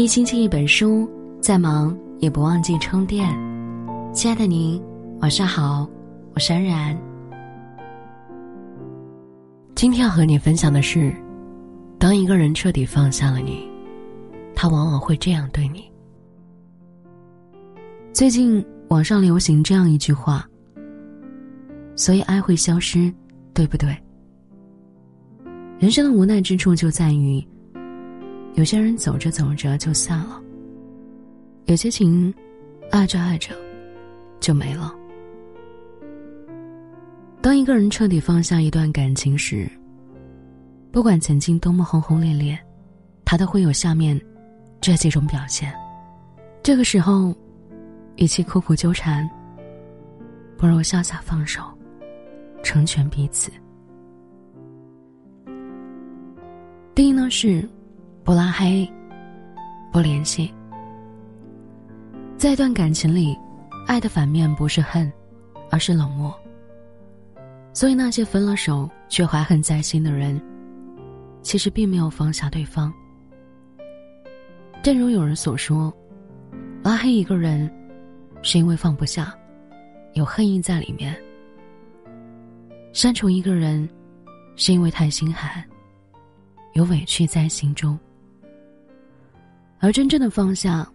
一星期一本书，再忙也不忘记充电。亲爱的您，晚上好，我是安然。今天要和你分享的是，当一个人彻底放下了你，他往往会这样对你。最近网上流行这样一句话：“所以爱会消失，对不对？”人生的无奈之处就在于。有些人走着走着就散了，有些情，爱着爱着，就没了。当一个人彻底放下一段感情时，不管曾经多么轰轰烈烈，他都会有下面这几种表现。这个时候，与其苦苦纠缠，不如潇洒放手，成全彼此。第一呢是。不拉黑，不联系。在一段感情里，爱的反面不是恨，而是冷漠。所以那些分了手却怀恨在心的人，其实并没有放下对方。正如有人所说，拉黑一个人，是因为放不下，有恨意在里面；删除一个人，是因为太心寒，有委屈在心中。而真正的放下，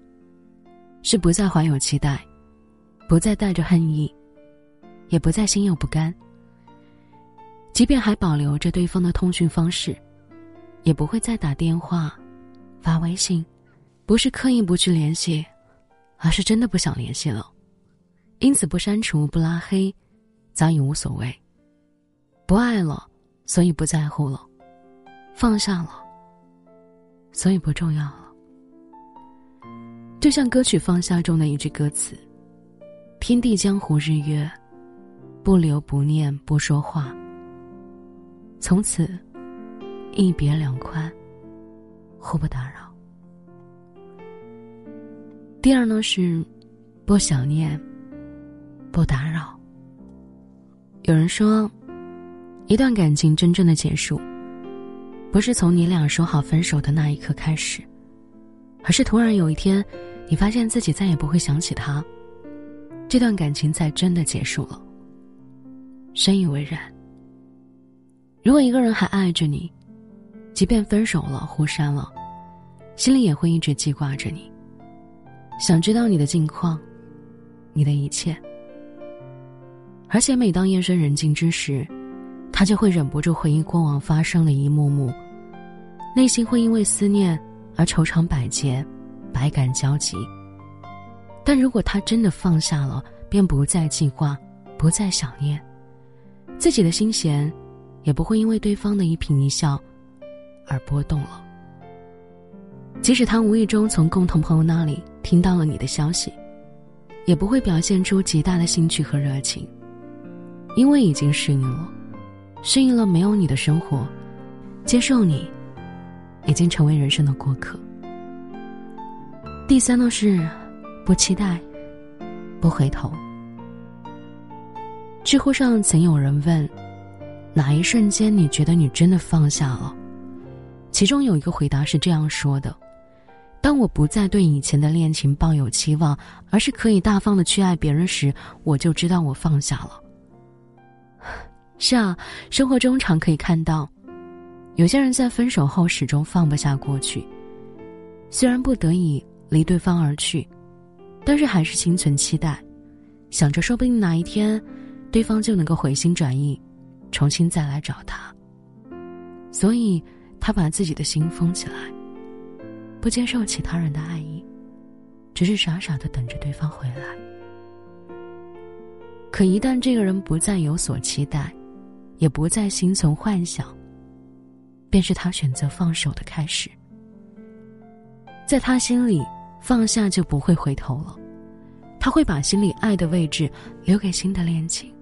是不再怀有期待，不再带着恨意，也不再心有不甘。即便还保留着对方的通讯方式，也不会再打电话、发微信，不是刻意不去联系，而是真的不想联系了。因此，不删除、不拉黑，早已无所谓。不爱了，所以不在乎了；放下了，所以不重要。就像歌曲《放下》中的一句歌词：“天地江湖日月，不留不念不说话。从此，一别两宽，互不打扰。”第二呢是，不想念，不打扰。有人说，一段感情真正的结束，不是从你俩说好分手的那一刻开始，而是突然有一天。你发现自己再也不会想起他，这段感情才真的结束了。深以为然。如果一个人还爱着你，即便分手了、互删了，心里也会一直记挂着你，想知道你的近况，你的一切。而且每当夜深人静之时，他就会忍不住回忆过往发生的一幕幕，内心会因为思念而愁肠百结。百感交集。但如果他真的放下了，便不再记挂，不再想念，自己的心弦，也不会因为对方的一颦一笑而波动了。即使他无意中从共同朋友那里听到了你的消息，也不会表现出极大的兴趣和热情，因为已经适应了，适应了没有你的生活，接受你，已经成为人生的过客。第三呢是，不期待，不回头。知乎上曾有人问，哪一瞬间你觉得你真的放下了？其中有一个回答是这样说的：当我不再对以前的恋情抱有期望，而是可以大方的去爱别人时，我就知道我放下了。是啊，生活中常可以看到，有些人在分手后始终放不下过去，虽然不得已。离对方而去，但是还是心存期待，想着说不定哪一天，对方就能够回心转意，重新再来找他。所以，他把自己的心封起来，不接受其他人的爱意，只是傻傻的等着对方回来。可一旦这个人不再有所期待，也不再心存幻想，便是他选择放手的开始。在他心里。放下就不会回头了，他会把心里爱的位置留给新的恋情，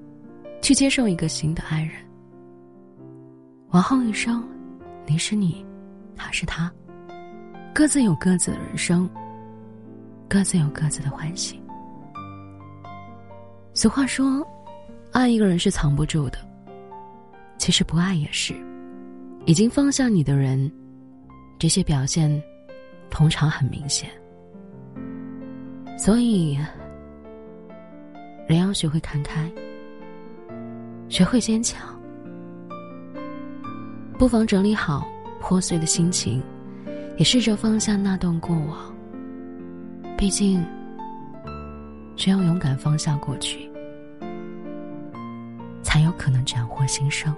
去接受一个新的爱人。往后余生，你是你，他是他，各自有各自的人生，各自有各自的欢喜。俗话说，爱一个人是藏不住的，其实不爱也是。已经放下你的人，这些表现。通常很明显。所以，人要学会看开，学会坚强。不妨整理好破碎的心情，也试着放下那段过往。毕竟，只有勇敢放下过去，才有可能斩获新生。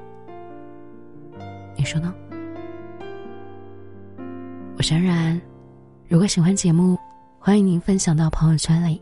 你说呢？我是然，如果喜欢节目，欢迎您分享到朋友圈里。